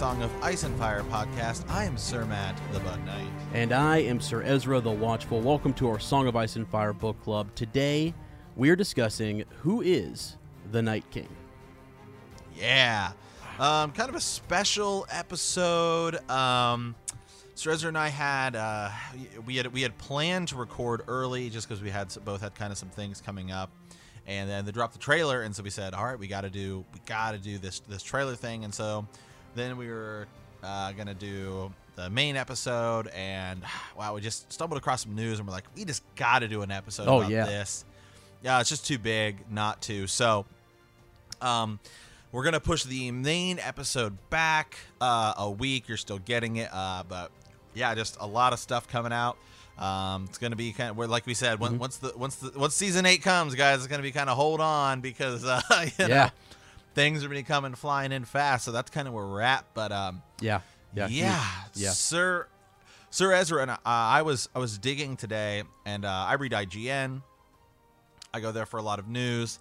Song of Ice and Fire podcast. I am Sir Matt, the Bud Knight. And I am Sir Ezra the Watchful. Welcome to our Song of Ice and Fire book club. Today, we are discussing who is the Night King. Yeah. Um, kind of a special episode. Um, Sir Ezra and I had uh, we had we had planned to record early just because we had both had kind of some things coming up, and then they dropped the trailer, and so we said, all right, we got to do we got to do this this trailer thing, and so then we were uh, gonna do the main episode, and wow, we just stumbled across some news, and we're like, we just got to do an episode Oh, about yeah. this. Yeah, it's just too big not to. So, um, we're gonna push the main episode back uh, a week. You're still getting it, uh, but yeah, just a lot of stuff coming out. Um, it's gonna be kind of like we said, when, once the once the once season eight comes, guys, it's gonna be kind of hold on because uh, you know, Yeah. Things are gonna be coming flying in fast. So that's kind of where we're at. But um, Yeah. Yeah. yeah, huge. Yeah. Sir, Sir Ezra, and uh, I was I was digging today, and uh, I read IGN. I go there for a lot of news.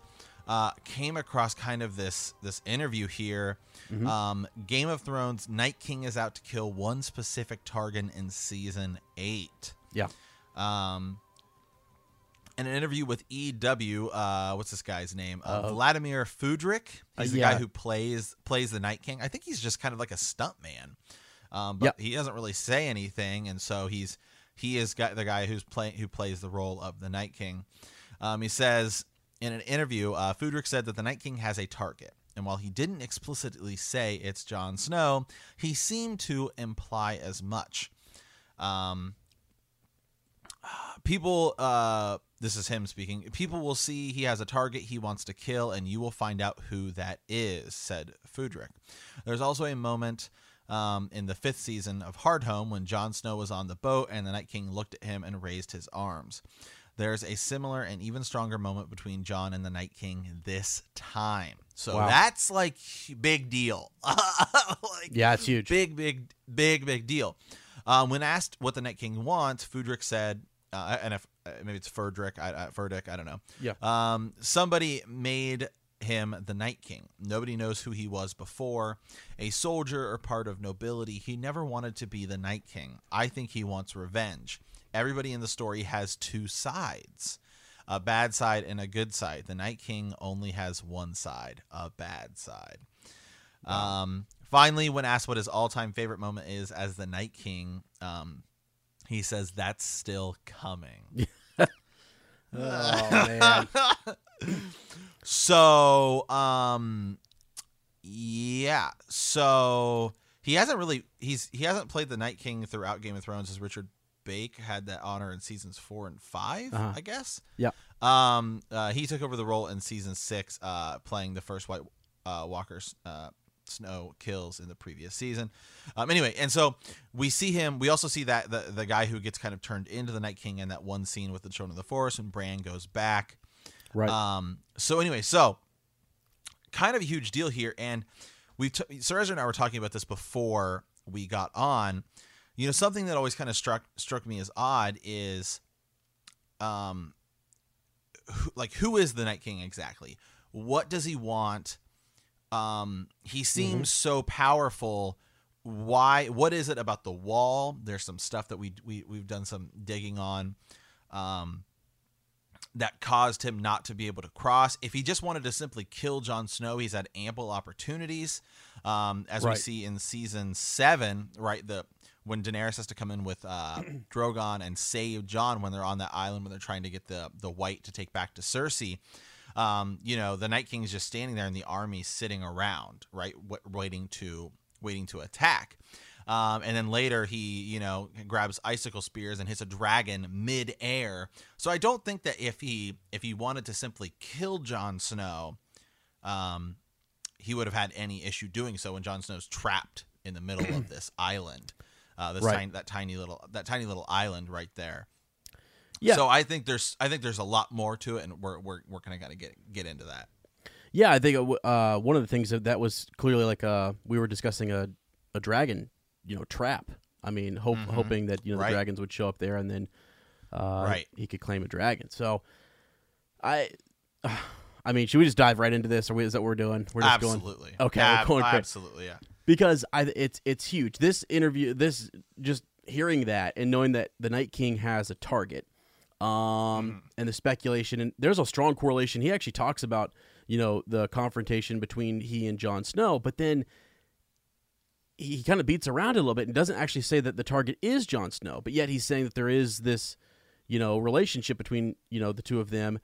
Uh, came across kind of this this interview here. Mm-hmm. Um, Game of Thrones Night King is out to kill one specific target in season eight. Yeah. Um, in an interview with EW, uh, what's this guy's name? Uh, Uh, Vladimir Fudrik. uh, He's the yeah. guy who plays plays the Night King. I think he's just kind of like a stunt man, um, but Yep. he doesn't really say anything, and so he's he is got the guy who's playing who plays the role of the Night King. Um, he says in an interview, uh, Fudrik said that the Night King has a target. And while he didn't explicitly say it's Jon Snow, he seemed to imply as much. Um, people uh this is him speaking people will see he has a target he wants to kill and you will find out who that is said Fudrik. there's also a moment um, in the fifth season of Hardhome when Jon Snow was on the boat and the Night King looked at him and raised his arms there's a similar and even stronger moment between Jon and the Night King this time so Wow. that's like big deal like Yeah. It's huge. big, big, big, big deal. Um, when asked what the Night King wants, Fudrik said, uh, and if uh, maybe it's Ferdrick, I, uh, Furdick, I don't know. Yeah. Um, somebody made him the Night King. Nobody knows who he was before. A soldier or part of nobility, he never wanted to be the Night King. I think he wants revenge. Everybody in the story has two sides. A bad side and a good side. The Night King only has one side, a bad side. Um, finally, when asked what his all-time favorite moment is as the Night King, um, he says that's still coming. Oh man. So, um, yeah. So he hasn't really he's he hasn't played the Night King throughout Game of Thrones as Richard Brake had that honor in seasons four and 5 Uh-huh. I guess. Yeah. Um, uh, he took over the role in season six, uh, playing the first White uh, Walker's uh, Snow kills in the previous season. Um, anyway, and so we see him. We also see that the the guy who gets kind of turned into the Night King in that one scene with the Children of the Forest, and Bran goes back. Right. Um, so anyway, so kind of a huge deal here, and we t- Sir Ezra and I were talking about this before we got on. You know, something that always kind of struck struck me as odd is, um, who, like who is the Night King exactly? What does he want? Um, he seems so powerful. Why? What is it about the wall? There's some stuff that we we we've done some digging on. Um, that caused him not to be able to cross. If he just wanted to simply kill Jon Snow, he's had ample opportunities. Um, as we see in season seven, right? The when Daenerys has to come in with uh, Drogon and save Jon when they're on that island when they're trying to get the the wight to take back to Cersei. Um, you know, the Night King is just standing there, and the army sitting around, right, waiting to waiting to attack. Um, and then later he, you know, grabs icicle spears and hits a dragon mid-air. So I don't think that if he if he wanted to simply kill Jon Snow, um, he would have had any issue doing so when Jon Snow's trapped in the middle of this island, uh, this Right. tiny, that tiny little that tiny little island right there. Yeah. So I think there's I think there's a lot more to it, and we're we're we're gonna gotta get get into that. Yeah, I think uh, one of the things that, that was clearly like uh, we were discussing a, a dragon, you know, trap. I mean, hope, Mhm. hoping that you know Right. the dragons would show up there and then uh, Right. he could claim a dragon. So, I, I mean, should we just dive right into this, or we- is that what we're doing? We're just going absolutely. Okay, Ab- we're going absolutely. Yeah. because I it's it's huge. This interview, this just hearing that and knowing that the Night King has a target, um, and the speculation and there's a strong correlation. He actually talks about you know the confrontation between he and Jon Snow, but then he kind of beats around it a little bit and doesn't actually say that the target is Jon Snow, but yet he's saying that there is this you know relationship between you know the two of them.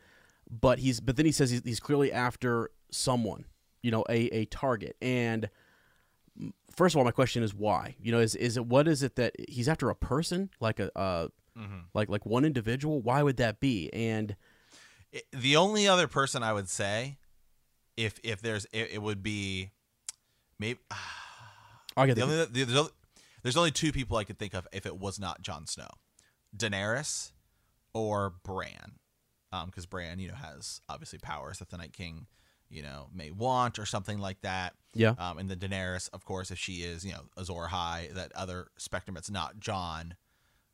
But he's but then he says he's, he's clearly after someone, you know, a a target and first of all, my question is why? You know, is is it what is it that he's after a person, like a uh, Mm-hmm. like like one individual? Why would that be? And the only other person I would say, if if there's, it, it would be, maybe I get the only the, there's only there's only two people I could think of if it was not Jon Snow, Daenerys, or Bran, because Bran you know has obviously powers that the Night King you know may want or something like that. yeah, Um, and the Daenerys, of course, if she is you know Azor Ahai, that other spectrum it's not Jon,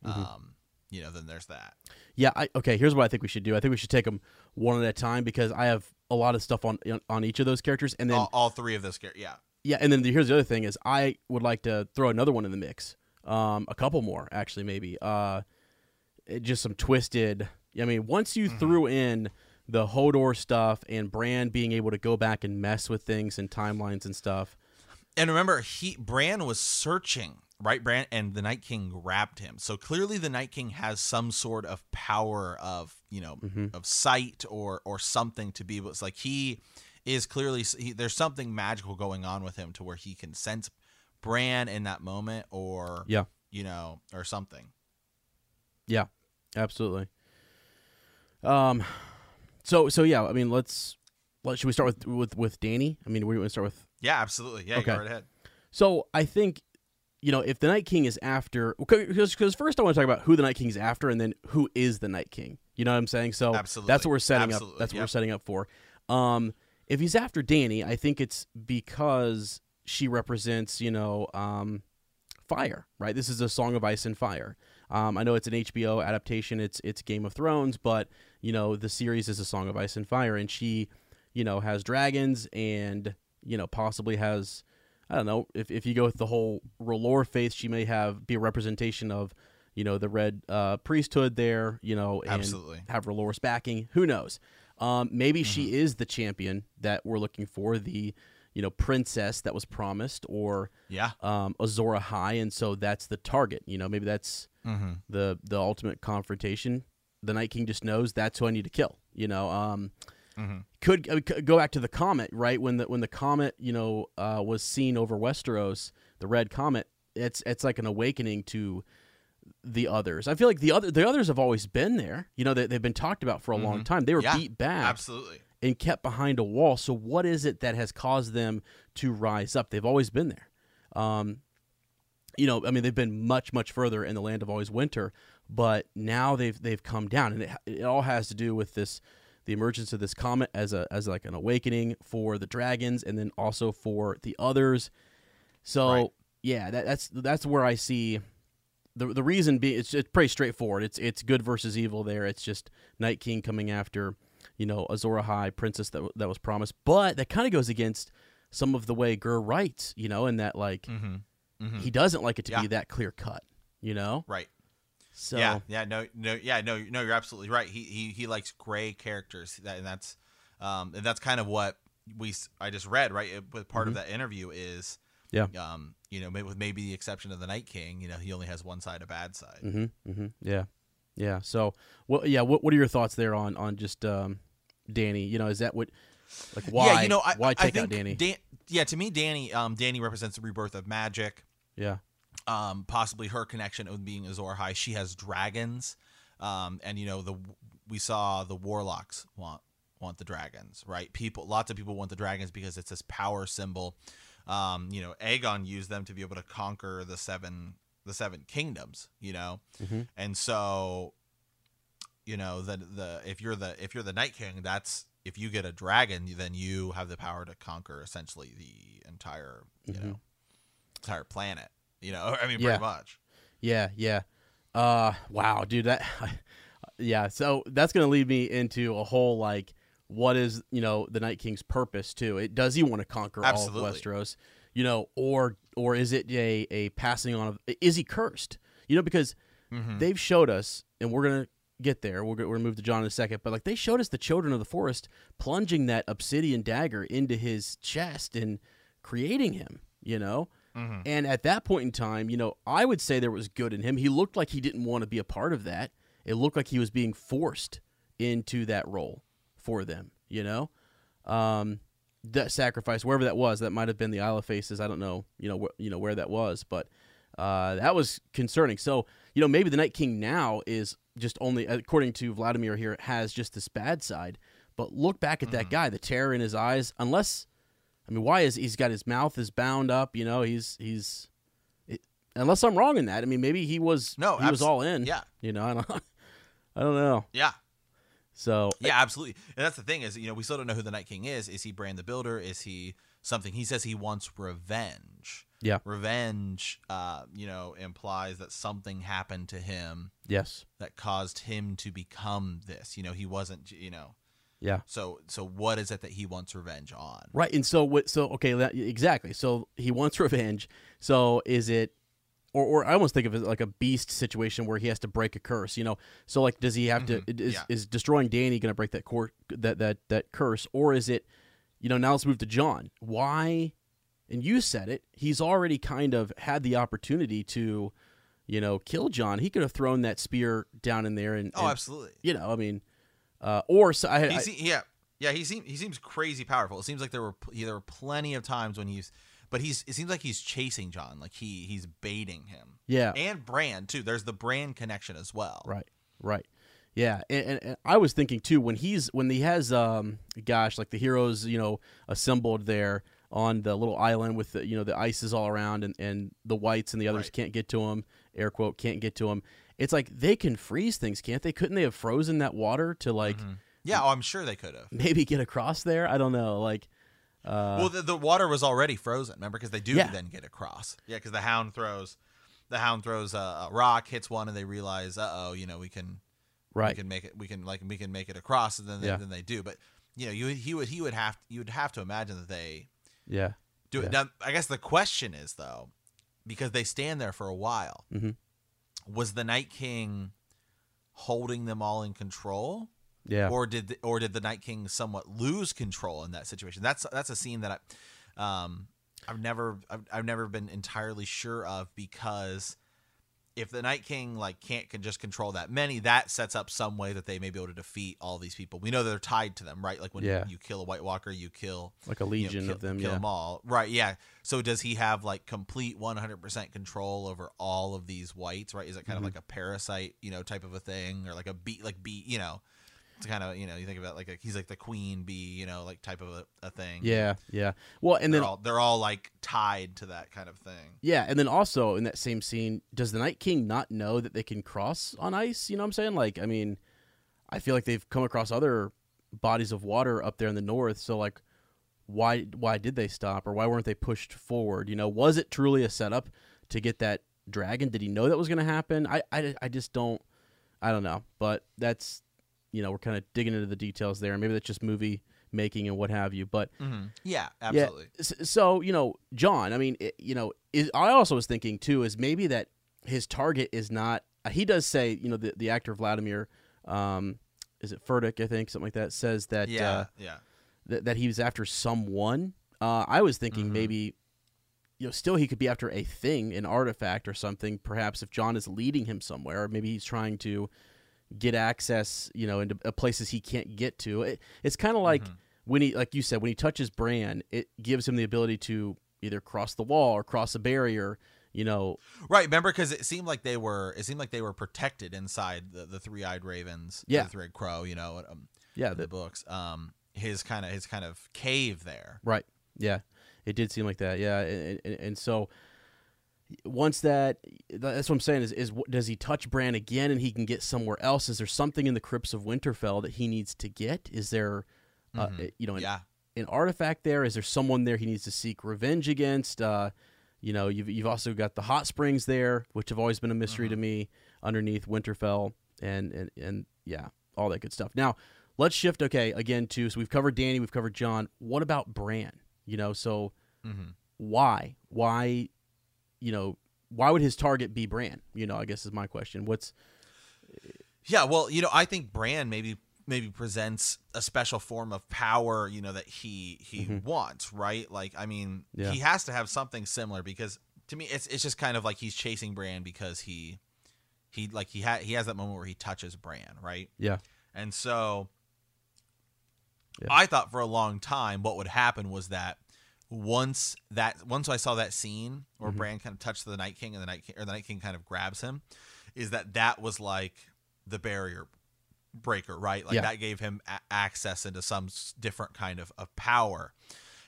Mm-hmm. um, you know then there's that. yeah. I, okay, here's what I think we should do. I think we should take them one at a time because I have a lot of stuff on on each of those characters, and then all, all three of those, char- yeah. yeah, and then the, here's the other thing is I would like to throw another one in the mix, um, a couple more actually maybe, uh, just some twisted. I mean, once you threw in the Hodor stuff and Bran being able to go back and mess with things and timelines and stuff. And remember, he Bran was searching, right? Bran and the Night King grabbed him. So clearly, the Night King has some sort of power of you know of sight or or something to be able. It's like he is clearly he, there's something magical going on with him to where he can sense Bran in that moment, or Yeah. you know, or something. Yeah, absolutely. Um, so so yeah, I mean, let's let should we start with with with Dany? I mean, we want to start with. Yeah, absolutely. Yeah, Okay. go right ahead. So I think, you know, if the Night King is after, because first I want to talk about who the Night King is after, and then who is the Night King. You know what I'm saying? So Absolutely. that's what we're setting up. That's what we're setting up for. Um, if he's after Dany, I think it's because she represents, you know, um, fire. Right? This is a Song of Ice and Fire. Um, I know it's an HBO adaptation. It's it's Game of Thrones, but you know the series is a Song of Ice and Fire, and she, you know, has dragons and you know possibly has I don't know if if you go with the whole R'hllor faith, she may have be a representation of you know the red uh, priesthood there, you know, and Absolutely. have R'hllor's backing. Who knows? Um, maybe Mm-hmm. she is the champion that we're looking for, the you know princess that was promised, or Yeah. um, Azor Ahai, and so that's the target. You know, maybe that's Mm-hmm. the the ultimate confrontation. The Night King just knows that's who I need to kill. You know, um, Mm-hmm. could, uh, could go back to the comet, right? When the when the comet, you know, uh, was seen over Westeros, the red comet. It's it's like an awakening to the others. I feel like the other the others have always been there. You know, they, they've been talked about for a long time. They were Mm-hmm. Yeah, beat back Absolutely. and kept behind a wall. So what is it that has caused them to rise up? They've always been there. Um, you know, I mean, they've been much much further in the land of always winter, but now they've they've come down, and it, it all has to do with this the emergence of this comet as a as like an awakening for the dragons, and then also for the others. So Right. yeah, that, that's that's where I see the the reason being it's it's pretty straightforward. It's it's good versus evil there. It's just Night King coming after you know Azor Ahai princess that that was promised, but that kind of goes against some of the way Gur writes, you know, and that like Mm-hmm. Mm-hmm. he doesn't like it to Yeah. be that clear cut, you know. Right. So yeah, yeah, no, no, yeah, no, no, you're absolutely right. He he he likes gray characters, that, and that's um, and that's kind of what we I just read right. It, with part of that interview is Mm-hmm. Yeah. um, you know, maybe, with maybe the exception of the Night King, you know, he only has one side, a bad side. Mm-hmm. Mm-hmm. Yeah. Yeah. So, well, yeah. What What are your thoughts there on on just um, Dany? You know, is that what like why? yeah, you know, I, why I take think out Dany? Dan, yeah, to me, Dany, um, Dany represents the rebirth of magic. yeah. Um, possibly her connection with being Azor Ahai. She has dragons, um, and you know the we saw the warlocks want want the dragons, right? People, lots of people want the dragons because it's this power symbol. Um, you know, Aegon used them to be able to conquer the seven the seven kingdoms. You know, Mhm. and so you know the the if you're the if you're the Night King, that's if you get a dragon, then you have the power to conquer essentially the entire you know entire planet. You know, I mean, Yeah. pretty much. Yeah, yeah. Uh wow, dude, that yeah, so that's going to lead me into a whole like what is, you know, the Night King's purpose too? It does he want to conquer Absolutely. all of Westeros, you know, or or is it a a passing on of is he cursed? You know, because Mhm. they've showed us, and we're gonna get there. We're gonna, we're gonna move to Jon in a second, but like they showed us the children of the forest plunging that obsidian dagger into his chest and creating him. You know, Mhm. and at that point in time, you know, I would say there was good in him. He looked like he didn't want to be a part of that. It looked like he was being forced into that role for them. You know, um, that sacrifice, wherever that was, that might have been the Isle of Faces. I don't know, you know, wh- you know where that was, but uh, that was concerning. So, you know, maybe the Night King now is just only, according to Vladimir here, has just this bad side. But look back at that guy, the terror in his eyes. Unless, I mean, why is he's got his mouth is bound up? You know, he's he's. It, unless I'm wrong in that, I mean, maybe he was No, he was all in. Yeah. You know, I don't, I don't know. Yeah. So Yeah, absolutely. And that's the thing is, you know, we still don't know who the Night King is. Is he Bran the Builder? Is he something? He says he wants revenge. Yeah. Revenge, uh, you know, implies that something happened to him yes, that caused him to become this. You know, he wasn't, you know. Yeah. So, so what is it that he wants revenge on? Right, and so what? So okay, that, exactly. So he wants revenge. So is it, or or I almost think of it like a beast situation where he has to break a curse. You know, so like, does he have to? Mhm, Is yeah. is destroying Dany going to break that cor- that that that curse, or is it? You know, now let's move to Jon. Why? And you said it. He's already kind of had the opportunity to, you know, kill Jon. He could have thrown that spear down in there, and, Oh, and, absolutely. you know, I mean, uh, or so I, He I, yeah, yeah. He seems he seems crazy powerful. It seems like there were there were plenty of times when he's, but he's it seems like he's chasing Jon, like he he's baiting him, yeah, and Bran too. There's the Bran connection as well. Right, right. Yeah, and, and, and I was thinking too when he's when he has um gosh like the heroes you know assembled there on the little island with the you know the ice is all around and, and the wights and the others Right. can't get to him air quote can't get to him it's like they can freeze things can't they couldn't they have frozen that water to like Mhm. Yeah, oh, I'm sure they could have. maybe get across there I don't know like uh well, the, the water was already frozen. Remember, because they do Yeah. then get across. Yeah, because the Hound throws, the Hound throws a, a rock, hits one, and they realize, uh oh, you know, we can we right can make it, we can like we can make it across, and then they, Yeah. then they do. But you know, you he would he would have you would have to imagine that they yeah do it. Yeah. Now, I guess the question is though, because they stand there for a while, Mhm. Was the Night King holding them all in control? yeah or did the, or did the Night King somewhat lose control in that situation? That's that's a scene that I, um, I've never I've, I've never been entirely sure of because if the Night King like can't can just control that many, that sets up some way that they may be able to defeat all these people. We know they're tied to them, right? Like when Yeah. you kill a White Walker, you kill like a you know, legion kill, of them kill yeah them all, right? Yeah. So does he have like complete 100% control over all of these wights? Right? Is it kind Mhm. of like a parasite, you know, type of a thing, or like a bee, like bee, you know? It's kind of you know you think about like a, he's like the queen bee, you know, like type of a, a thing. yeah yeah well and they're then all they're all like tied to that kind of thing. Yeah, and then also in that same scene, does the Night King not know that they can cross on ice? You know what I'm saying? Like, I mean, I feel like they've come across other bodies of water up there in the north, so like why why did they stop or why weren't they pushed forward? You know, was it truly a setup to get that dragon? Did he know that was going to happen? I, I I just don't I don't know, but that's you know, we're kind of digging into the details there. Maybe that's just movie making and what have you, but Mm-hmm. Yeah, absolutely. S- so you know, Jon. I mean, it, you know, is, I also was thinking too is maybe that his target is not. uh, He does say, you know, the the actor Vladimir, um, is it Furtick? I think something like that says that Yeah, uh, yeah. that that he was after someone. Uh, I was thinking Mhm. maybe. You know, still he could be after a thing, an artifact or something. Perhaps if Jon is leading him somewhere, or maybe he's trying to get access, you know, into uh, places he can't get to. It, it's kind of like Mhm. when he, like you said, when he touches Bran, it gives him the ability to either cross the wall or cross a barrier. You know, Right, remember because it seemed like they were it seemed like they were protected inside the, the three eyed ravens, Yeah. the three crow, you know, um, yeah, the the, books. Um, his kind of his kind of cave there. right, yeah, it did seem like that. Yeah, and, and, and so once that, that's what I'm saying is, is does he touch Bran again and he can get somewhere else? Is there something in the crypts of Winterfell that he needs to get? Is there, uh, Mhm. you know, an, yeah, an artifact there? Is there someone there he needs to seek revenge against? Uh, you know, you've you've also got the hot springs there, which have always been a mystery to me underneath Winterfell, and and and yeah, all that good stuff. Now, let's shift. Okay, again to so we've covered Dany, we've covered Jon. What about Bran? You know, so hmm why why you know, why would his target be Bran? You know, I guess is my question. What's Yeah, well, you know, I think Bran maybe maybe presents a special form of power, you know, that he he Mhm. wants, right? Like, I mean, Yeah. he has to have something similar because to me, it's it's just kind of like he's chasing Bran because he he like he had he has that moment where he touches Bran, right? yeah, And so Yeah. I thought for a long time what would happen was that once that once I saw that scene where Mhm. Bran kind of touched the Night King and the Night King or the Night King kind of grabs him, is that that was like the barrier breaker, right? Like Yeah. that gave him a- access into some s- different kind of, of power.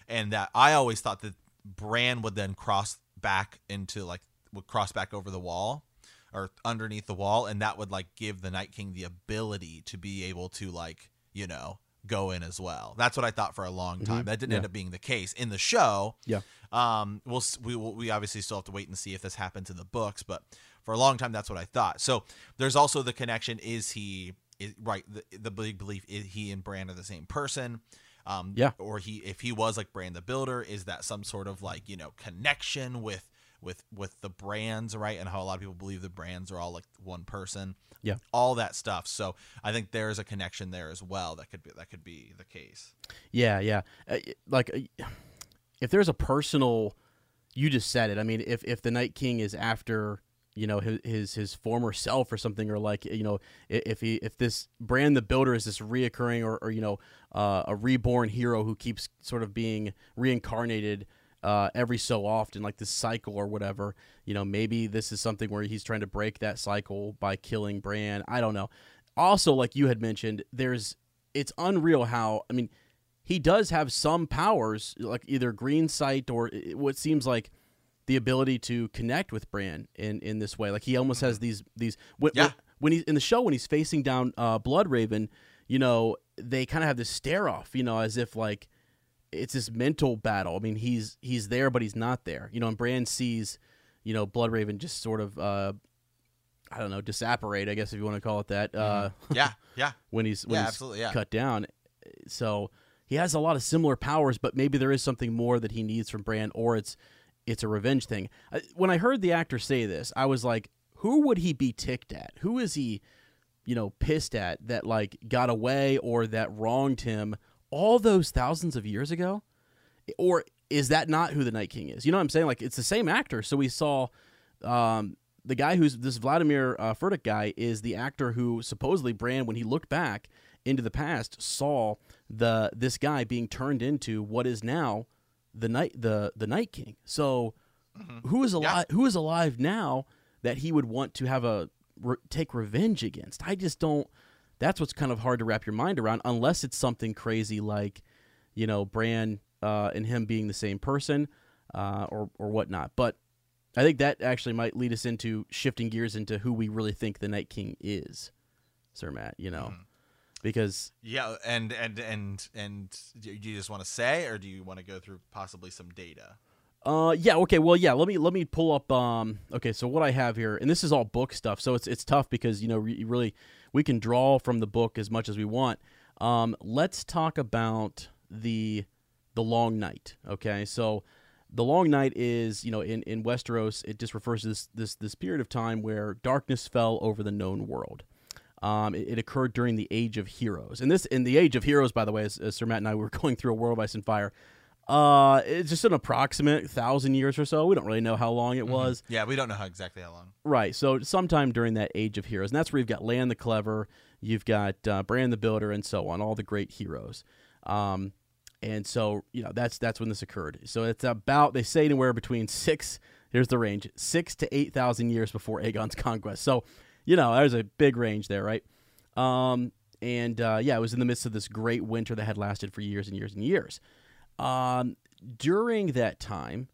And that I always thought that Bran would then cross back into like would cross back over the wall or underneath the wall and that would like give the Night King the ability to be able to like, you know, go in as well. That's what I thought for a long time. Mhm. That didn't end up being the case in the show. Yeah. Um we'll we will we obviously still have to wait and see if this happens in the books, but for a long time that's what I thought. So there's also the connection is he is, right the, the big belief is he and Bran are the same person. Um Yeah. or he if he was like Bran the Builder, is that some sort of like, you know, connection with with with the Brans, right? And how a lot of people believe the Brans are all like one person. Yeah. All that stuff. So I think there's a connection there as well that could be that could be the case. yeah, yeah. Uh, like, uh, if there's a personal, you just said it. I mean, if if the Night King is after you know his his, his former self or something, or like you know if he if this Bran the Builder is this reoccurring or or you know uh, a reborn hero who keeps sort of being reincarnated. Uh, every so often, like this cycle or whatever, you know, maybe this is something where he's trying to break that cycle by killing Bran. I don't know. Also, like you had mentioned, there's it's unreal how I mean, he does have some powers, like either green sight or what seems like the ability to connect with Bran in in this way. Like he almost has these these when, Yeah. when, when he's in the show when he's facing down uh, Bloodraven, you know, they kind of have this stare off, you know, as if like it's this mental battle. I mean, he's he's there, but he's not there. You know, and Bran sees, you know, Bloodraven just sort of, uh, I don't know, disapparate. I guess if you want to call it that. Uh, Yeah, yeah. when he's when Yeah, he's absolutely, yeah. cut down. So he has a lot of similar powers, but maybe there is something more that he needs from Bran, or it's it's a revenge thing. I- When I heard the actor say this, I was like, who would he be ticked at? Who is he, you know, pissed at that like got away or that wronged him all those thousands of years ago? Or is that not who the Night King is? You know what I'm saying? Like it's the same actor. So we saw um, the guy who's this Vladimir uh, Furtick guy is the actor who supposedly Bran, when he looked back into the past, saw the this guy being turned into what is now the night the the Night King. So who is alive? Who is alive now that he would want to have a re- take revenge against? I just don't. That's what's kind of hard to wrap your mind around, unless it's something crazy like, you know, Bran uh, and him being the same person, uh, or or whatnot. But I think that actually might lead us into shifting gears into who we really think the Night King is, Sir Matt. You know, because Yeah, and and and and do you just want to say, or do you want to go through possibly some data? Uh, yeah, okay, well, yeah. Let me let me pull up. Um, okay, so what I have here, and this is all book stuff, so it's it's tough because you know re- really we can draw from the book as much as we want. Um, let's talk about the the Long Night. Okay, so the Long Night is you know in in Westeros it just refers to this this this period of time where darkness fell over the known world. Um, it, it occurred during the Age of Heroes, and this in the Age of Heroes, by the way, as, as Sir Matt and I were going through a World of Ice and Fire. Uh, it's just an approximate thousand years or so. We don't really know how long it was. Yeah, we don't know how exactly how long. Right. So sometime during that age of heroes, and that's where you've got Lann the Clever, you've got uh, Bran the Builder, and so on, all the great heroes. Um, and so you know that's that's when this occurred. So it's about they say anywhere between six. Here's the range: six to eight thousand years before Aegon's conquest. So you know there's a big range there, right? Um, and uh, yeah, it was in the midst of this great winter that had lasted for years and years and years. Um, during that time,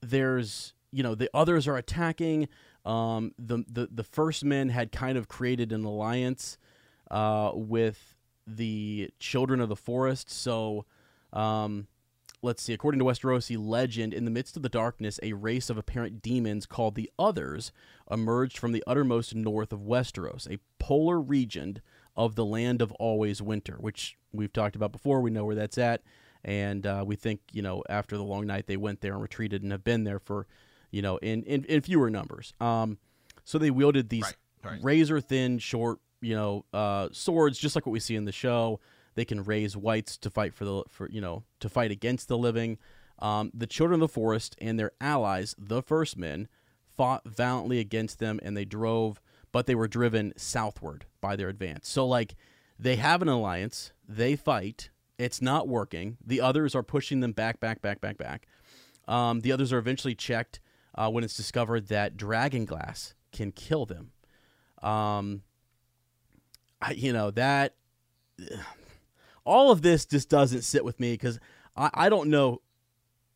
there's you know the others are attacking. Um, the the the first men had kind of created an alliance uh, with the children of the forest. So, um, let's see. According to Westerosi legend, in the midst of the darkness, a race of apparent demons called the Others emerged from the uttermost north of Westeros, a polar region of the land of always winter, which we've talked about before. We know where that's at, and uh, we think you know after the long night they went there and retreated and have been there for you know, in in, in fewer numbers. Um, so they wielded these Right, right. razor thin, short, you know, uh, swords, just like what we see in the show. They can raise wights to fight for the for you know to fight against the living. Um, the children of the forest and their allies, the first men, fought valiantly against them, and they drove, but they were driven southward by their advance. So like they have an alliance, they fight. It's not working. The others are pushing them back, back, back, back, back. Um, the others are eventually checked uh, when it's discovered that dragon glass can kill them. Um, I, you know that all of this just doesn't sit with me because I, I don't know.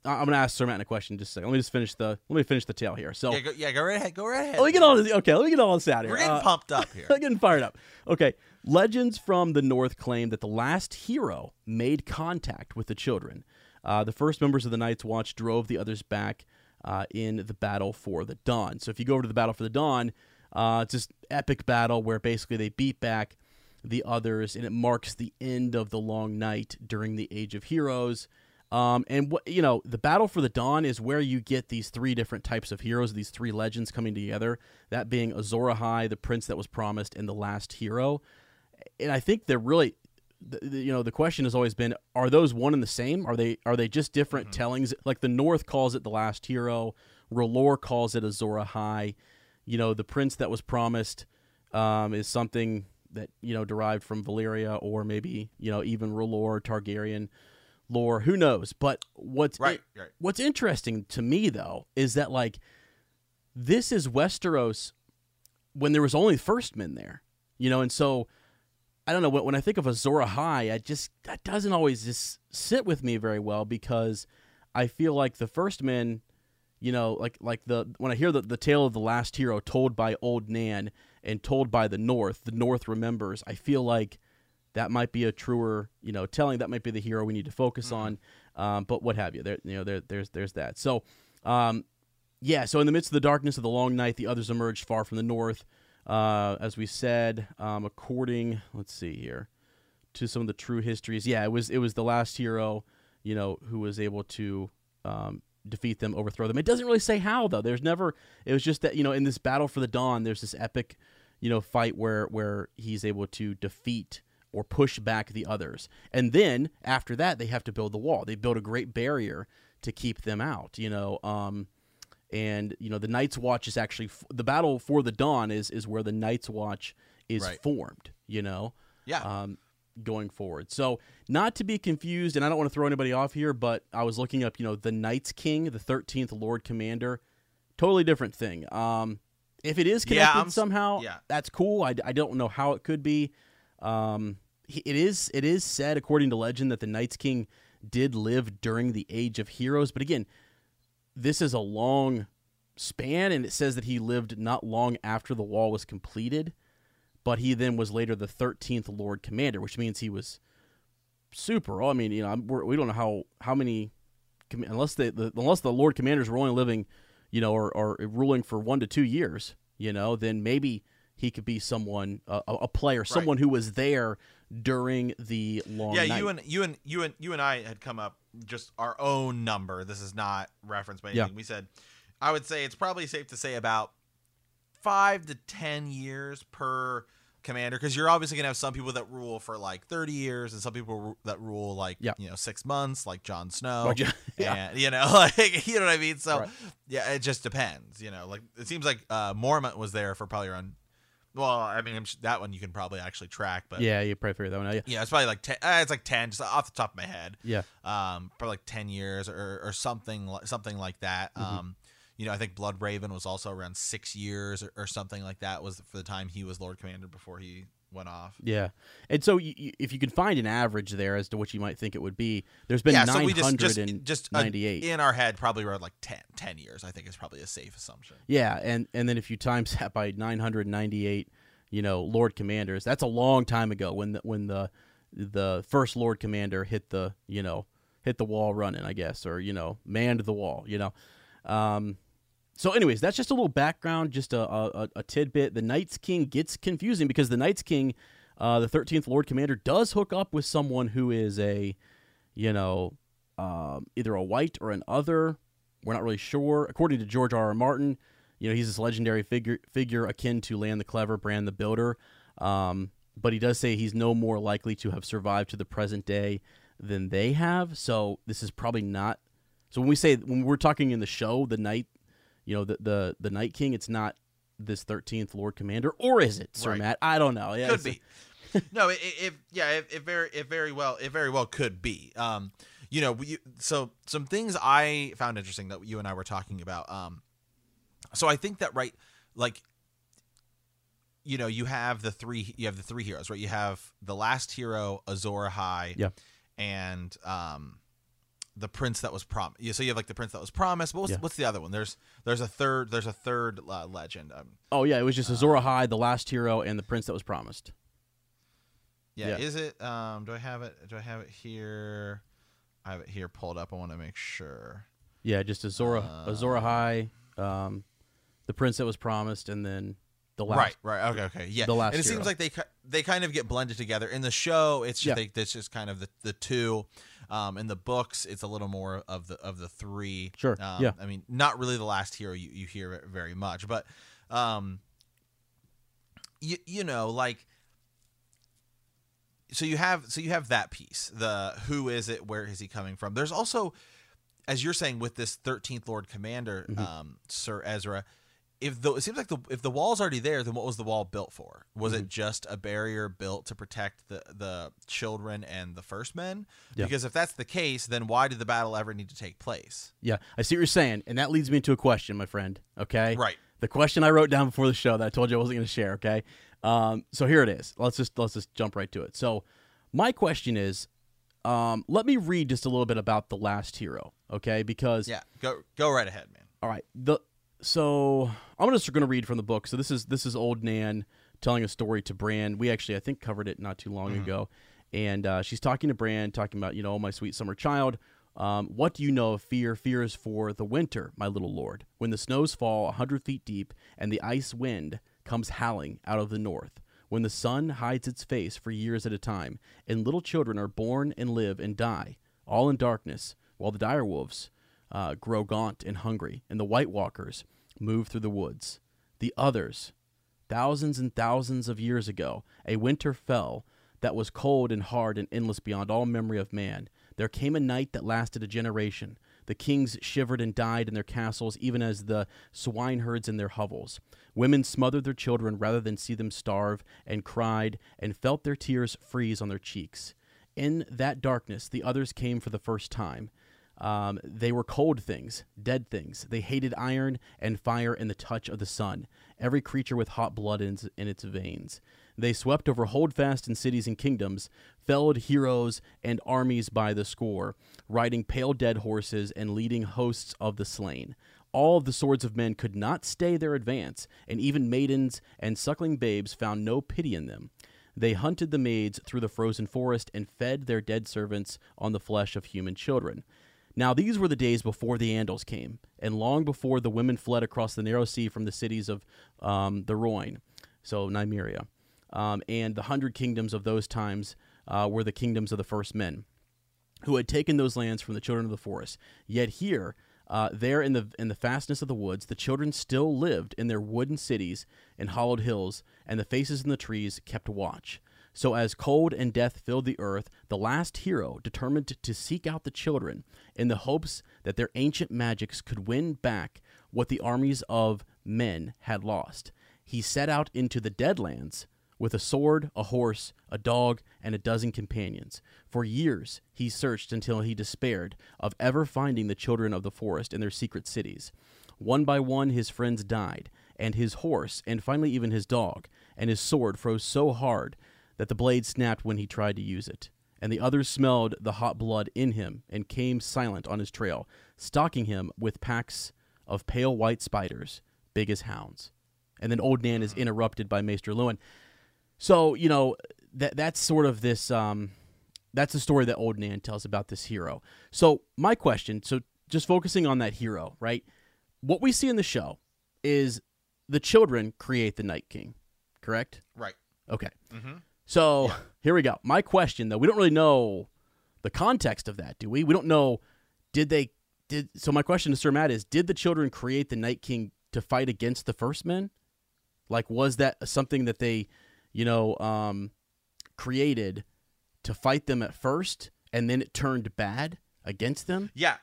I- I'm gonna ask Sir Matt a question. Just a second. Let me just finish the let me finish the tale here. So Yeah, go, yeah, go right ahead. Go right ahead. let me get all this. Okay, let me get all this out here. We're getting Uh, pumped up here. I'm getting fired up. Okay. Legends from the North claim that the last hero made contact with the children. Uh, the first members of the Night's Watch drove the others back uh, in the battle for the Dawn. So if you go over to the battle for the Dawn, uh, it's this epic battle where basically they beat back the others, and it marks the end of the long night during the Age of Heroes. Um, and what you know, the battle for the dawn is where you get these three different types of heroes, these three legends coming together. That being Azor Ahai, the prince that was promised, and the last hero. And I think they're really, the, the- you know, the question has always been: Are those one and the same? Are they are they just different tellings? Like the North calls it the last hero, R'hllor calls it Azor Ahai. You know, the prince that was promised um, is something that you know derived from Valyria or maybe you know even R'hllor Targaryen lore. Who knows? But what's Right, right. what's interesting to me though is that like this is Westeros when there was only first men there, you know, and so I don't know when when I think of Azor Ahai, I just that doesn't always just sit with me very well because I feel like the first men, you know, like like the when I hear the the tale of the last hero told by old Nan and told by the North, the North remembers. I feel like that might be a truer, you know, telling that might be the hero we need to focus on. Um, but what have you? There, you know, there, there's there's that. So, um, yeah. So in the midst of the darkness of the long night, the others emerged far from the north. Uh, as we said, um, according, let's see here, to some of the true histories. Yeah, it was it was the last hero, you know, who was able to um, defeat them, overthrow them. It doesn't really say how though. There's never. It was just that you know, in this battle for the dawn, there's this epic, you know, fight where where he's able to defeat or push back the others, and then after that, they have to build the wall. They build a great barrier to keep them out. You know. Um, and you know the Night's Watch is actually f- the battle for the dawn is is where the Night's Watch is Right. formed. You know, Yeah. um, going forward. So not to be confused, and I don't want to throw anybody off here, but I was looking up, you know, the Night's King, the thirteenth Lord Commander, totally different thing. Um, if it is connected I'm somehow, yeah. that's cool. I, I don't know how it could be. Um, it is it is said according to legend that the Night's King did live during the Age of Heroes, but again, this is a long span, and it says that he lived not long after the wall was completed, but he then was later the 13th Lord Commander, which means he was super. I mean, you know, we're, we don't know how how many, unless the, the unless the Lord Commanders were only living, you know, or, or ruling for one to two years, you know, then maybe he could be someone, a, a player, someone who was there during the long yeah, night. you and you and you and you and I had come up just our own number. This is not referenced by anything. Yeah. We said I would say it's probably safe to say about five to ten years per commander because you're obviously gonna have some people that rule for like 30 years and some people that rule like Yeah. you know six months like Jon Snow Like yeah. and you know like you know what I mean so Right. yeah it just depends you know like it seems like uh Mormont was there for probably around well I mean I'm, sh- that one you can probably actually track but yeah, you probably figure that one out. Yeah, yeah, it's probably like ten. Uh, it's like ten, just off the top of my head. yeah. Um, probably like ten years or, or something, something like that. Mm-hmm. Um, you know, I think Bloodraven was also around six years or, or something like that. Was for the time he was Lord Commander before he went off. Yeah, and so y y if you can find an average there as to what you might think it would be, there's been yeah, so nine we just just just uh, in our head probably around like 10, 10 years. I think is probably a safe assumption. Yeah, and and then if you times that by 998, you know, Lord Commanders, that's a long time ago when the when the the first Lord Commander hit the, you know, hit the wall running, I guess, or you know, manned the wall, you know. Um so anyways, that's just a little background, just a a, a tidbit. The Night's King gets confusing because the Night's King uh, the 13th Lord Commander does hook up with someone who is a, you know, um, either a wight or an other, we're not really sure. According to George R. R. Martin, you know, he's this legendary figure figure akin to Lann the Clever, Bran the Builder. Um, but he does say he's no more likely to have survived to the present day than they have. So this is probably not. So when we say when we're talking in the show, the night, you know, the the the Night King, it's not this thirteenth Lord Commander, or is it, Sir Right. Matt? I don't know. Yeah, could be. no, it yeah, it, it very it very well it very well could be. Um, you know, we, so some things I found interesting that you and I were talking about. Um, so I think that right, like, you know, you have the three you have the three heroes, right? You have the last hero, Azor Ahai, Yeah. and um, the prince that was promised. Yeah, so you have like the prince that was promised. But what's, Yeah. what's the other one? There's there's a third there's a third uh, legend. Um, Oh yeah, it was just Azor Ahai, the last hero, and the prince that was promised. Yeah, Yeah. is it? Um, do I have it? Do I have it here? I have it here pulled up. I want to make sure. Yeah, just Azor Uh, Azor Ahai, um, the prince that was promised, and then the last. Right, right. Okay, okay. Yeah. The last and it hero. seems like they they kind of get blended together in the show. It's just Yeah. they, it's just kind of the, the two. Um, in the books, it's a little more of the of the three. Sure, Um, yeah. I mean, not really the last hero you, you hear very much, but um, you you know like. So you have so you have that piece. The who is it? Where is he coming from? There's also as you're saying with this 13th Lord Commander, Mhm. um, Sir Ezra, if the it seems like the if the wall's already there, then what was the wall built for? Was Mm-hmm. it just a barrier built to protect the the children and the first men? Yeah. Because if that's the case, then why did the battle ever need to take place? Yeah, I see what you're saying, and that leads me to a question, my friend. Okay. Right. The question I wrote down before the show that I told you I wasn't going to share. Okay. Um, so here it is. Let's just let's just jump right to it. So my question is, um, let me read just a little bit about the last hero. Okay, because Yeah. Go go right ahead, man. All right. The so I'm just going to read from the book. So this is this is old Nan telling a story to Bran. We actually I think covered it not too long ago, and uh, she's talking to Bran, talking about you know, oh, my sweet summer child. Um, what do you know of fear? Fear is for the winter, my little lord. When the snows fall a hundred feet deep and the ice wind comes howling out of the north. When the sun hides its face for years at a time, and little children are born and live and die, all in darkness, while the dire wolves uh, grow gaunt and hungry, and the White Walkers move through the woods. The others, thousands and thousands of years ago, a winter fell that was cold and hard and endless beyond all memory of man. There came a night that lasted a generation. The kings shivered and died in their castles, even as the swineherds in their hovels. Women smothered their children rather than see them starve, and cried, and felt their tears freeze on their cheeks. In that darkness, the others came for the first time. Um, they were cold things, dead things. They hated iron and fire and the touch of the sun, every creature with hot blood in, in its veins. They swept over holdfast and cities and kingdoms, felled heroes and armies by the score, riding pale dead horses and leading hosts of the slain. All of the swords of men could not stay their advance, and even maidens and suckling babes found no pity in them. They hunted the maids through the frozen forest and fed their dead servants on the flesh of human children. Now these were the days before the Andals came, and long before the women fled across the narrow sea from the cities of um, the Rhoyne, so Nymeria, um, and the hundred kingdoms of those times uh, were the kingdoms of the first men, who had taken those lands from the children of the forest. Yet here, uh, there in the in the fastness of the woods, the children still lived in their wooden cities and hollowed hills, and the faces in the trees kept watch. So as cold and death filled the earth, the last hero determined to seek out the children in the hopes that their ancient magics could win back what the armies of men had lost. He set out into the Deadlands with a sword, a horse, a dog, and a dozen companions. For years he searched until he despaired of ever finding the children of the forest in their secret cities. One by one his friends died, and his horse, and finally even his dog, and his sword froze so hard that the blade snapped when he tried to use it. And the others smelled the hot blood in him and came silent on his trail, stalking him with packs of pale white spiders, big as hounds. And then old Nan is interrupted by Maester Luwin. So, you know, that that's sort of this um that's the story that old Nan tells about this hero. So, my question, so just focusing on that hero, right? What we see in the show is the children create the Night King, correct? Right. Okay. Mm Mhm. So here we go. My question, though, we don't really know the context of that, do we? We don't know. Did they did so my question to Sir Matt is did the children create the Night King to fight against the first men? Like was that something that they, you know, um created to fight them at first and then it turned bad against them? Yeah.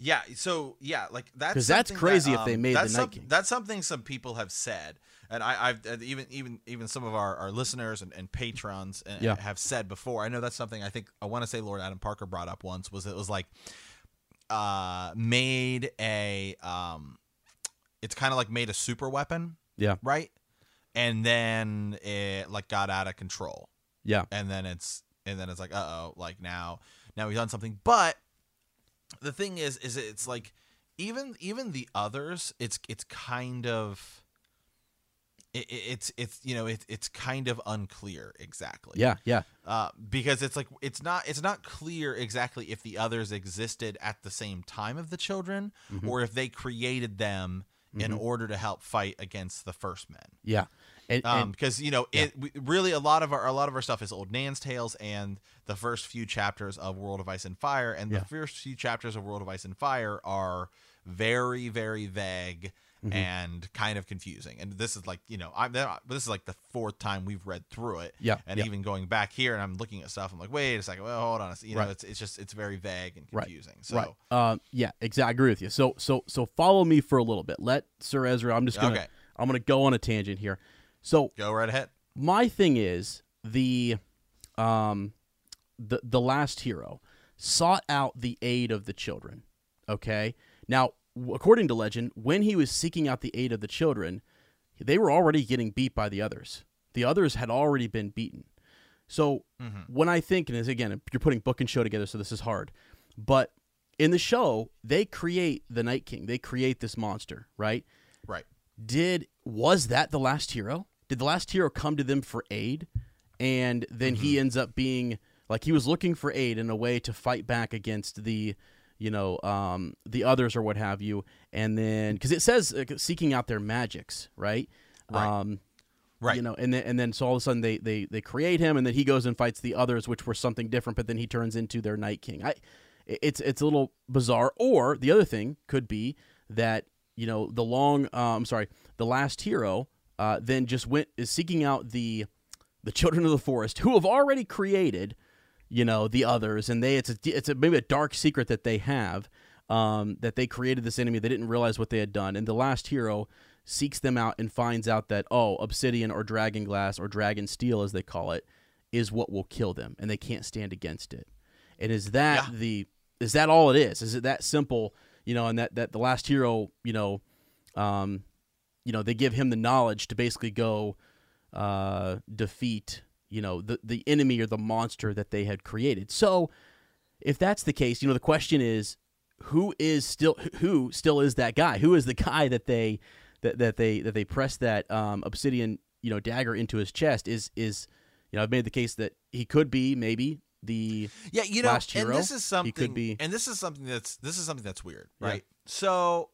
Yeah, so yeah, like that's 'Cause that's crazy that, if they um, made the that's Night King. That's something some people have said, and I, I've even even even some of our, our listeners and, and patrons uh, Yeah. have said before. I know that's something I think I want to say Lord Adam Parker brought up once was it was like uh made a um it's kind of like made a super weapon, Yeah. right? And then it like got out of control Yeah. and then it's and then it's like uh oh like now now we've done something but the thing is is it's like even even the others it's it's kind of it, it- it's it's you know it, it's kind of unclear exactly Yeah, yeah. uh, because it's like it's not it's not clear exactly if the others existed at the same time of the children Mm-hmm. or if they created them in order to help fight against the first men Yeah. And, um because you know it we, really a lot of our a lot of our stuff is old nan's tales and the first few chapters of world of ice and fire and Yeah. the first few chapters of world of ice and fire are very very vague Mm-hmm. and kind of confusing and this is like you know i'm this is like the fourth time we've read through it Yeah, and yeah. even going back here and i'm looking at stuff i'm like wait a second well hold on a, you know it's it's just it's very vague and Right. confusing so right. Um yeah, exactly. I agree with you. So so so follow me for a little bit. Let Sir Ezra I'm just to Okay. I'm going to go on a tangent here. So go right ahead. my thing is the um the the last hero sought out the aid of the children okay? Now according to legend when he was seeking out the aid of the children they were already getting beat by the others. The others had already been beaten. So when i think and again you're putting book and show together so this is hard but in the show they create the night king. They create this monster right? Right. Did was that the last hero? Did the last hero come to them for aid, and then he ends up being like he was looking for aid in a way to fight back against the, you know, um, the others or what have you, and then because it says uh, seeking out their magics, right? Right. Um, right you know, and then and then so all of a sudden they they they create him, and then he goes and fights the others, which were something different. But then he turns into their Night King. I, it's it's a little bizarre. Or the other thing could be that you know the long, I'm sorry, the last hero uh, then just went is seeking out the the children of the forest who have already created you know the others. And they it's a it's a maybe a dark secret that they have um, that they created this enemy. They didn't realize what they had done. And the last hero seeks them out and finds out that oh obsidian or dragon glass or dragon steel as they call it is what will kill them. And they can't stand against it. And is that Yeah. the is that all it is? Is it that simple you know and that that the last hero you know um you know they give him the knowledge to basically go uh defeat you know the the enemy or the monster that they had created so if that's the case you know the question is who is still who still is that guy who is the guy that they that, that they that they press that um obsidian you know dagger into his chest is is you know i've made the case that he could be maybe the Yeah, you know, last and hero. this is something He could be- and this is something that's this is something that's weird, Yeah. right? So,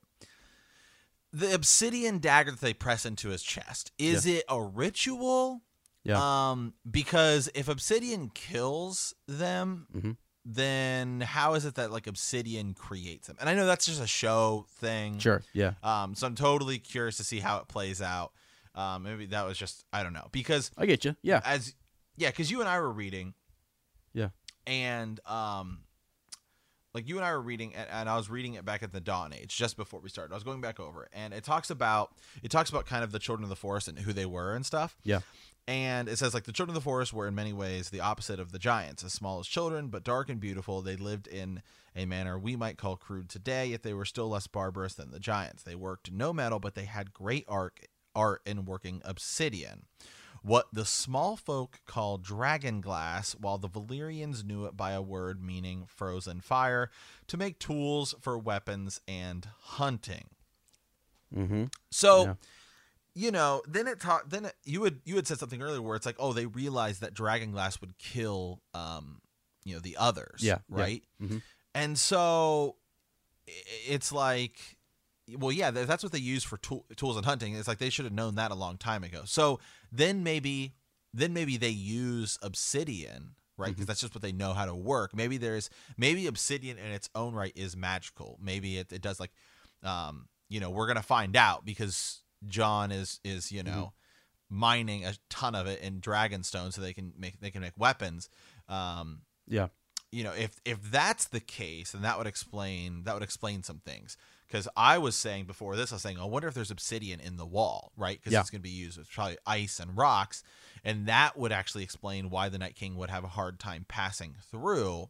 the obsidian dagger that they press into his chest is it a ritual? Yeah. Um, because if obsidian kills them, Mhm. then how is it that like obsidian creates them? And I know that's just a show thing. sure yeah Um, so I'm totally curious to see how it plays out. Um, maybe that was just I don't know because i get you yeah as yeah, because you and I were reading. Yeah. And um, like you and I were reading, and, and I was reading it back at the Dawn Age just before we started. I was going back over and it talks about it talks about kind of the children of the forest and who they were and stuff. yeah And it says like the children of the forest were in many ways the opposite of the giants, as small as children, but dark and beautiful. They lived in a manner we might call crude today, yet they were still less barbarous than the giants. They worked no metal, but they had great art art in working obsidian. What the small folk call dragon glass, while the Valyrians knew it by a word meaning frozen fire, to make tools for weapons and hunting. mm-hmm So, Yeah. you know, then it taught. Then it, you would you had said something earlier where it's like, oh, they realized that dragon glass would kill, um, you know, the others. Yeah, yeah. Right. Mhm. And so, it's like, well, yeah, that's what they use for tool, tools and hunting. It's like they should have known that a long time ago. So then maybe, then maybe they use obsidian, right? Because that's just what they know how to work. Maybe there's maybe obsidian in its own right is magical. Maybe it, it does like, um, you know, we're gonna find out because Jon is is you know mining a ton of it in Dragonstone so they can make they can make weapons. Um, Yeah. you know if if that's the case then that would explain that would explain some things because i was saying before this i was saying i wonder if there's obsidian in the wall right because Yeah. it's going to be used with probably ice and rocks and that would actually explain why the night king would have a hard time passing through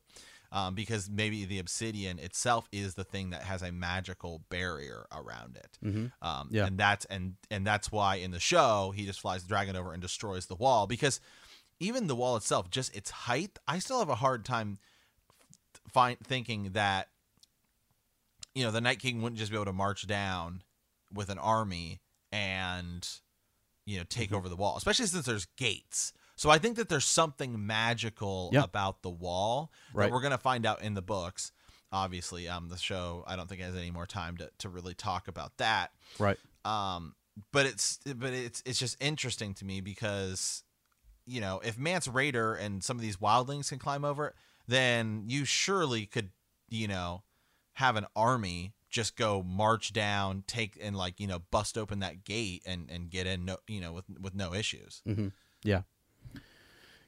um, because maybe the obsidian itself is the thing that has a magical barrier around it Mm-hmm. um, Yeah. and that's and and that's why in the show he just flies the dragon over and destroys the wall because even the wall itself, just its height, I still have a hard time find thinking that you know the Night King wouldn't just be able to march down with an army and you know take Mhm. over the wall, especially since there's gates. So I think that there's something magical Yeah. about the wall Right. that we're gonna find out in the books. Obviously, um, the show I don't think has any more time to, to really talk about that Right. um but it's but it's it's just interesting to me because you know if Mance Rayder and some of these wildlings can climb over it then you surely could you know have an army just go march down take and like you know bust open that gate and and get in no you know with with no issues Mm-hmm. Yeah.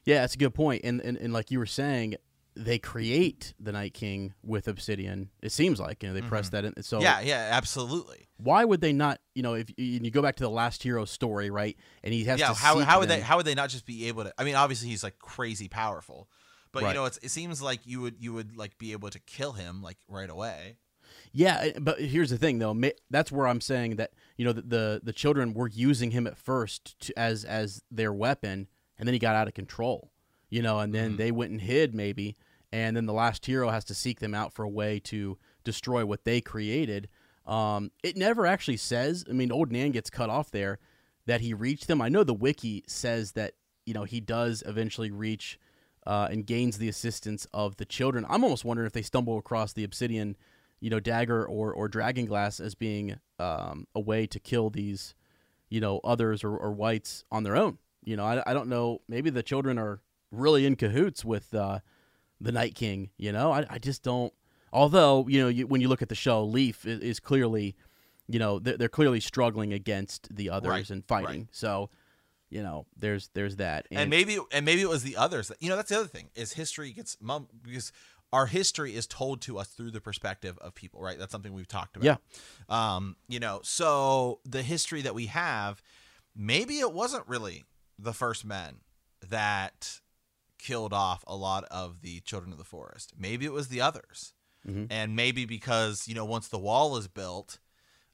Yeah, that's a good point. And, and and like you were saying, they create the Night King with obsidian. It seems like you know they press that in. So yeah yeah absolutely why would they not? You know, if you, you go back to the last hero story, right? And he has yeah to how how would them. they how would they not just be able to I mean obviously he's like crazy powerful but Right. you know it's, it seems like you would you would like be able to kill him like right away Yeah, uh, but here's the thing, though. That's where I'm saying that you know the the, the children were using him at first to, as as their weapon, and then he got out of control. You know, and then Mhm. they went and hid maybe, and then the last hero has to seek them out for a way to destroy what they created. Um, it never actually says. I mean, old Nan gets cut off there that he reached them. I know the wiki says that you know he does eventually reach uh, and gains the assistance of the children. I'm almost wondering if they stumble across the obsidian, you know, dagger or or dragon glass as being um, a way to kill these, you know, others or, or wights on their own. You know, I, I don't know. Maybe the children are really in cahoots with uh, the Night King. You know, I, I just don't. Although you know, you, when you look at the show, Leaf is, is clearly, you know, they're, they're clearly struggling against the others Right, and fighting. right. So, you know, there's there's that. and maybe and maybe it was the others. That you know that's the other thing is history gets mum because our history is told to us through the perspective of people right? That's something we've talked about. Yeah. Um you know so the history that we have maybe it wasn't really the first men that killed off a lot of the children of the forest. Maybe it was the others. Mhm. and maybe because you know once the wall is built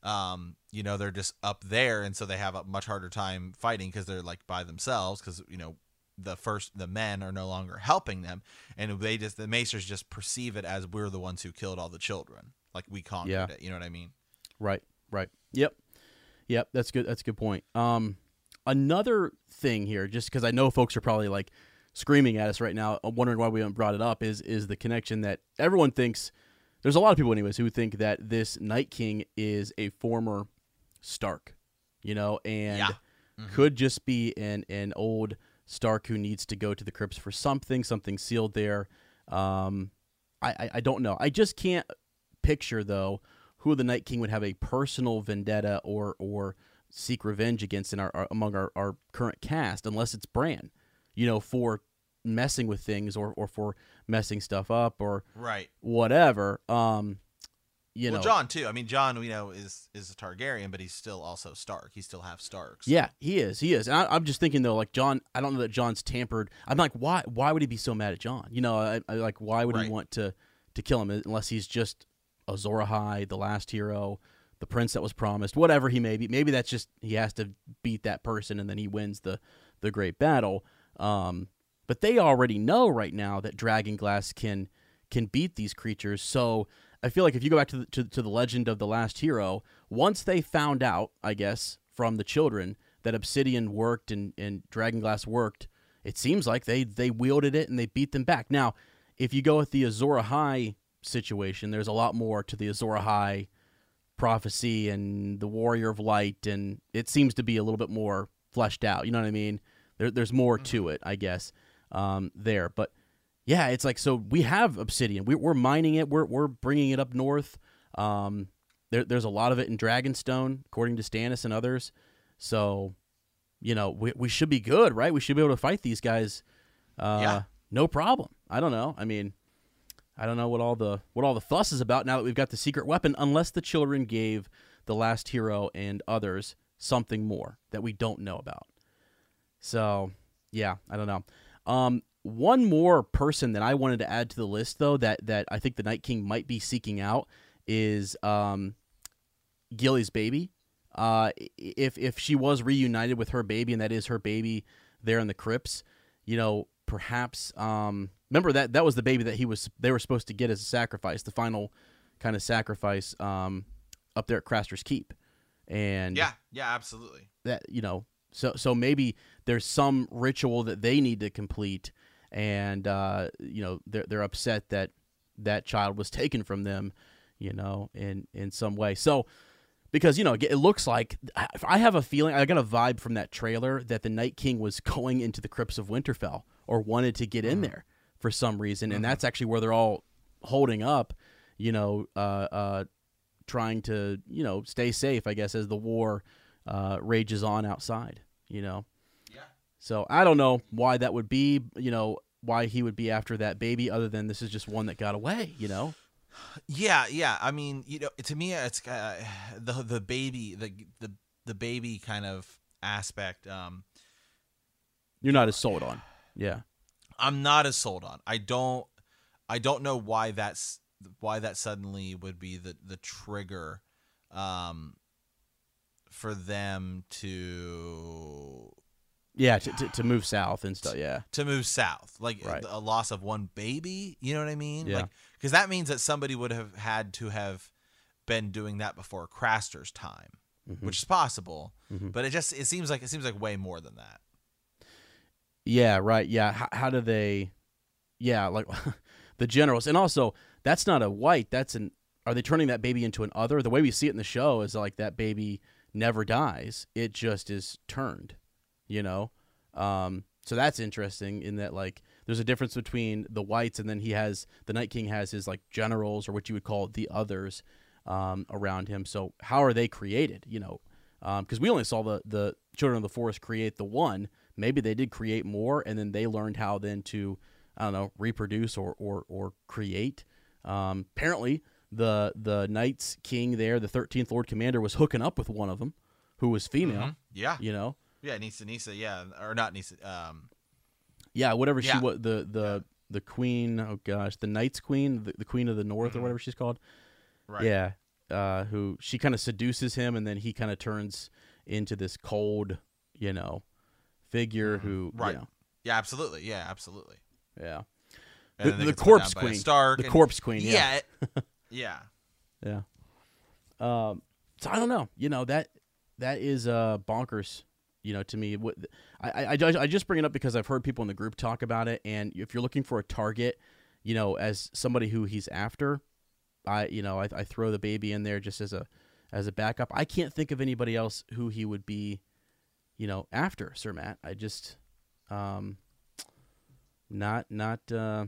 um you know they're just up there and so they have a much harder time fighting because they're like by themselves because you know the first the men are no longer helping them and they just the maesters just perceive it as we're the ones who killed all the children like we conquered Yeah. it you know what i mean Right, right. Yep. Yep, that's good. That's a good point. Um another thing here just cuz I know folks are probably like screaming at us right now uh, wondering why we haven't brought it up is is the connection that everyone thinks there's a lot of people anyways who think that this Night King is a former Stark, you know, and Yeah. Mhm. could just be an an old Stark who needs to go to the crypts for something, something sealed there. Um, I, I I don't know. I just can't picture though who the Night King would have a personal vendetta or or seek revenge against in our, our among our, our current cast, unless it's Bran, you know, for messing with things or, or for messing stuff up or right whatever. Um, you well know, jon too i mean jon we know is is a targaryen but he's still also stark he still have starks Yeah, he is. He is. And I, I'm just thinking though, like Jon. I don't know that Jon's tampered. I'm like, why? Why would he be so mad at Jon? You know, I, I like why would Right. he want to to kill him unless he's just Azor Ahai, the last hero, the prince that was promised, whatever he may be. Maybe that's just he has to beat that person and then he wins the the great battle. Um, but they already know right now that Dragon Glass can can beat these creatures. So I feel like if you go back to the, to, to the legend of the last hero, once they found out, I guess, from the children that obsidian worked and, and dragon glass worked, it seems like they they wielded it and they beat them back. Now, if you go with the Azor Ahai situation, there's a lot more to the Azor Ahai prophecy and the Warrior of Light, and it seems to be a little bit more fleshed out. You know what I mean? There, there's more to mm-hmm. it, I guess, um, there. But yeah, it's like so we have obsidian. We, we're mining it. We're we're bringing it up north. Um, there, there's a lot of it in Dragonstone, according to Stannis and others. So, you know, we we should be good, right? We should be able to fight these guys. Uh, Yeah. no problem. I don't know. I mean, I don't know what all the what all the fuss is about now that we've got the secret weapon, unless the children gave the last hero and others something more that we don't know about. So, yeah, I don't know. Um, one more person that I wanted to add to the list, though, that that I think the Night King might be seeking out is um, Gilly's baby. Uh, if if she was reunited with her baby, and that is her baby there in the crypts, you know, perhaps um, remember that that was the baby that he was they were supposed to get as a sacrifice, the final kind of sacrifice um, up there at Craster's Keep, and Yeah, yeah, absolutely. that you know so so maybe there's some ritual that they need to complete and uh you know they're they're upset that that child was taken from them you know in in some way. So because you know it looks like i have a feeling i got a vibe from that trailer that the night king was going into the crypts of winterfell or wanted to get in there for some reason. And that's actually where they're all holding up you know uh uh trying to you know stay safe i guess as the war uh, rages on outside. You know, Yeah. so I don't know why that would be. You know, why he would be after that baby, other than this is just one that got away. You know, Yeah, yeah. I mean, you know, to me, it's uh, the the baby, the the the baby kind of aspect. Um, you're not as sold on. Yeah, I'm not as sold on. I don't, I don't know why that's why that suddenly would be the the trigger, um, for them to yeah, to, to, to move south and stuff. Yeah, to move south, like Right. a loss of one baby. You know what I mean? Yeah. Like, because that means that somebody would have had to have been doing that before Craster's time, Mhm. which is possible. Mhm. But it just it seems like it seems like way more than that. yeah, right. Yeah, how, how do they? Yeah, like the generals, and also that's not a wight. That's an. Are they turning that baby into an other? The way we see it in the show is like that baby never dies. It just is turned. You know. Um, so that's interesting in that like there's a difference between the wights and then he has the Night King has his like generals or what you would call the others um, around him. So how are they created? You know, because we only saw the the children of the forest create the one. Maybe they did create more, and then they learned how then to I don't know reproduce or or or create. Um, apparently, the the Night's King there, the Thirteenth Lord Commander, was hooking up with one of them, who was female. Mhm. Yeah, You know, yeah. Nisa, Nisa, yeah, or not Nisa. Um, Yeah, whatever Yeah. she was the the the queen. Oh gosh, the knight's Queen, the, the Queen of the North, or Mhm. whatever she's called. right. Yeah, uh, who she kind of seduces him, and then he kind of turns into this cold, you know, figure Mhm. who, Right. You know, Yeah, absolutely. Yeah, absolutely. yeah, The- the corpse down by a queen. Stark. the and- corpse queen. Yeah, Yeah. it- yeah. yeah. Um, so I don't know. You know that that is uh bonkers. You know, to me, what I, I I just bring it up because I've heard people in the group talk about it, and if you're looking for a target, you know, as somebody who he's after, I you know I, I throw the baby in there just as a as a backup. I can't think of anybody else who he would be, you know, after Sir Matt. I just, um, not not uh,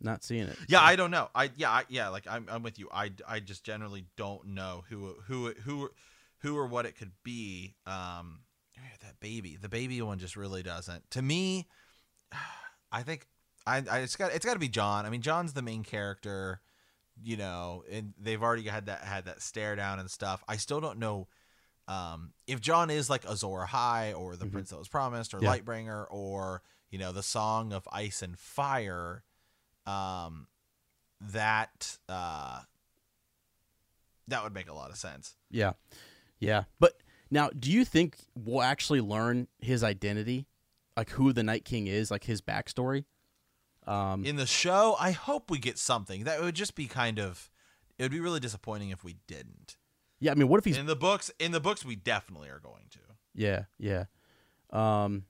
not seeing it. Yeah, So- I don't know. I yeah, I, yeah, like I'm I'm with you. I, I just generally don't know who who who who or what it could be. Um that baby. The baby one just really doesn't. To me, I think I, I it's got it's got to be Jon. I mean, Jon's the main character, you know, and they've already had that had that stare down and stuff. I still don't know um, if Jon is like Azor Ahai or the Mhm. Prince that was promised or Yeah. Lightbringer or you know the Song of Ice and Fire. Um, that uh, that would make a lot of sense. Yeah. Yeah. But now, do you think we'll actually learn his identity? Like who the Night King is, like his backstory? Um, In the show, I hope we get something. That would just be kind of it would be really disappointing if we didn't. yeah, I mean, what if he's. In the books, in the books, we definitely are going to. Yeah, yeah. Um,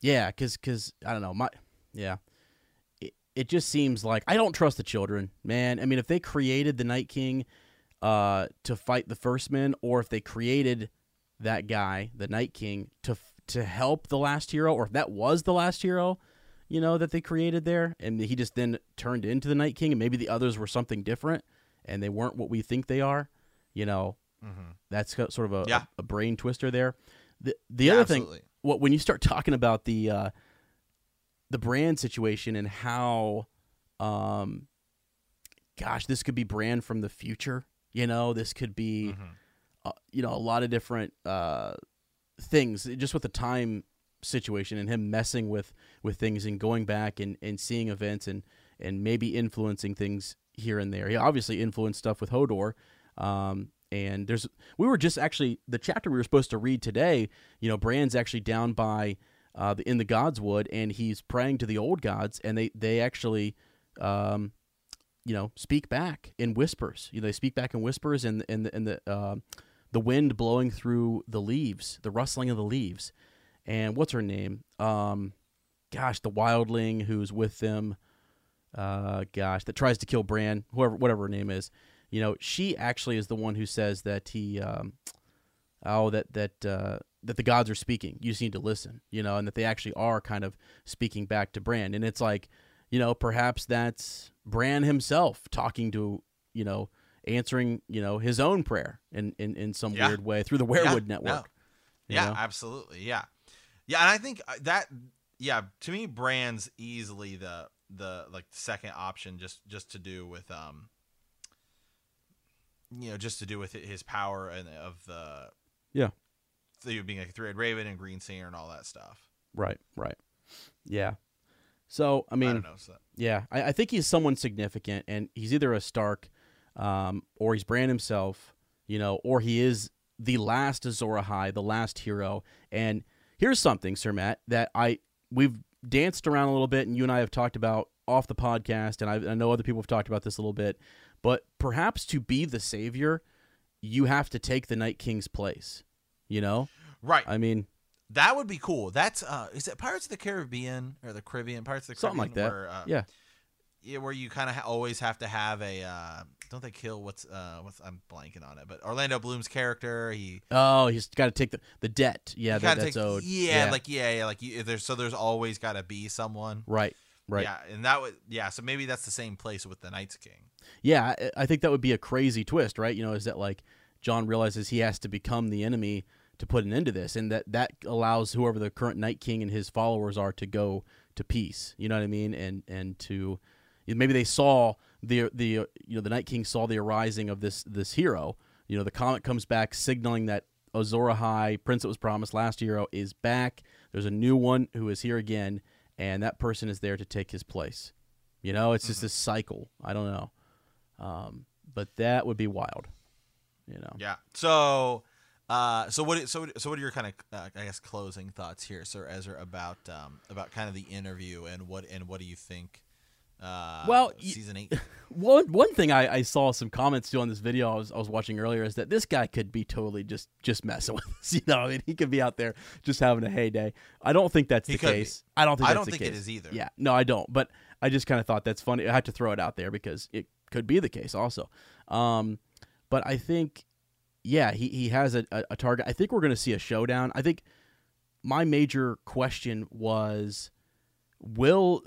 yeah, because, cause, I don't know. My, yeah. It, just seems like. I don't trust the children, man. I mean, if they created the Night King uh, to fight the First Men, or if they created that guy, the Night King, to to help the last hero, or if that was the last hero, you know, that they created there, and he just then turned into the Night King, and maybe the others were something different, and they weren't what we think they are. You know, Mhm. that's sort of a, Yeah. a, a brain twister there. The the Yeah, other absolutely. thing, what when you start talking about the uh, the Bran situation and how, um, gosh, this could be Bran from the future. You know, this could be, Mhm. uh, you know, a lot of different uh, things just with the time situation and him messing with with things and going back and, and seeing events and and maybe influencing things here and there. He obviously influenced stuff with Hodor. Um, and there's we were just actually the chapter we were supposed to read today. You know, Bran's actually down by uh, in the Gods Wood, and he's praying to the old gods, and they they actually, um, you know, speak back in whispers. You know, they speak back in whispers, and and the, and the uh, the wind blowing through the leaves, the rustling of the leaves, and what's her name? Um, gosh, the wildling who's with them. Uh, gosh, that tries to kill Bran, whoever, whatever her name is. You know, she actually is the one who says that he, um, oh, that that uh, that the gods are speaking. You just need to listen. You know, and that they actually are kind of speaking back to Bran. And it's like, you know, perhaps that's Bran himself talking to, you know, answering, you know, his own prayer in in, in some Yeah. weird way through the weirwood no. network. you Yeah, know? absolutely. Yeah, yeah, and I think uh, that yeah, to me, Bran's easily the the like second option, just just to do with um, you know, just to do with his power and of the Yeah. The being like a three-eyed raven and green singer and all that stuff. Right, right. Yeah. So I I, mean, don't know. So, Yeah, I, I think he's someone significant, and he's either a Stark, um, or he's Bran himself, you know, or he is the last Azor Ahai, the last hero. And here's something, Sir Matt, that I we've danced around a little bit, and you and I have talked about off the podcast, and I, I know other people have talked about this a little bit, but perhaps to be the savior, you have to take the Night King's place. You know, right. I mean, That would be cool. That's uh, is it Pirates of the Caribbean or the Caribbean? Pirates of the Something like Caribbean, that. Where, uh, yeah, yeah, where you kind of ha- always have to have a. Uh, don't they kill what's uh what's I'm blanking on it, but Orlando Bloom's character he. oh, he's got to take the the debt. Yeah, that, that's take- owed. Yeah, like yeah, yeah, like you, there's so there's always got to be someone. right, right. Yeah, and that would yeah. So maybe that's the same place with the Knights King. Yeah, I- I think that would be a crazy twist, right? You know, is that like Jon realizes he has to become the enemy to put an end to this, and that that allows whoever the current Night King and his followers are to go to peace. You know what I mean? And and to maybe they saw the the you know the Night King saw the arising of this this hero. You know, the comet comes back signaling that Azor Ahai, Prince that was promised last hero, is back. There's a new one who is here again, and that person is there to take his place. You know, it's just this cycle. I don't know. Um, but that would be wild. You know. Yeah. So, uh, so what? So, so what are your kind of, uh, I guess, closing thoughts here, Sir Ezra, about um, about kind of the interview and what and what do you think? Uh, Well, season eight. One one thing I, I saw some comments to on this video I was, I was watching earlier is that this guy could be totally just just messing with us. You know, I mean, he could be out there just having a heyday. I don't think that's He the could be. case. I don't think I that's don't the think it case. is either. Yeah, no, I don't. But I just kind of thought that's funny. I had to throw it out there because it could be the case also. Um, but I think, yeah, he, he has a, a, a target. I think we're going to see a showdown. I think my major question was, will